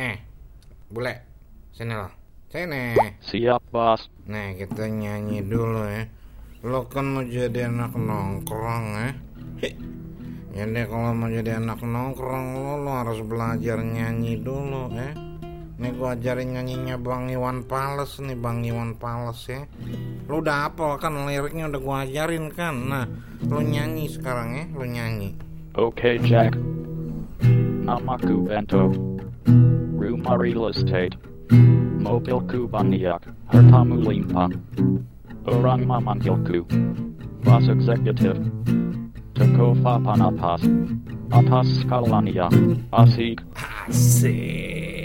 Eh, bule, sini lo. Sini. Siap, bos. Nih, kita nyanyi dulu ya. Lo kan mau jadi anak nongkrong ya. Jadi kalau mau jadi anak nongkrong lo, lo harus belajar nyanyi dulu ya. Nih gua ajarin nyanyinya Bang Iwan Pales nih Bang Iwan Pales ya. Lo udah hafal kan liriknya udah gua ajarin kan. Nah, lo nyanyi sekarang ya, lo nyanyi. Oke, Jack. Namaku Bento. real estate. Mobile Kubaniak, banyak, hartamulimpa. Orang Mamangilku. Bus executive. Takofa panapas. Atas skalania. Asik. Asik.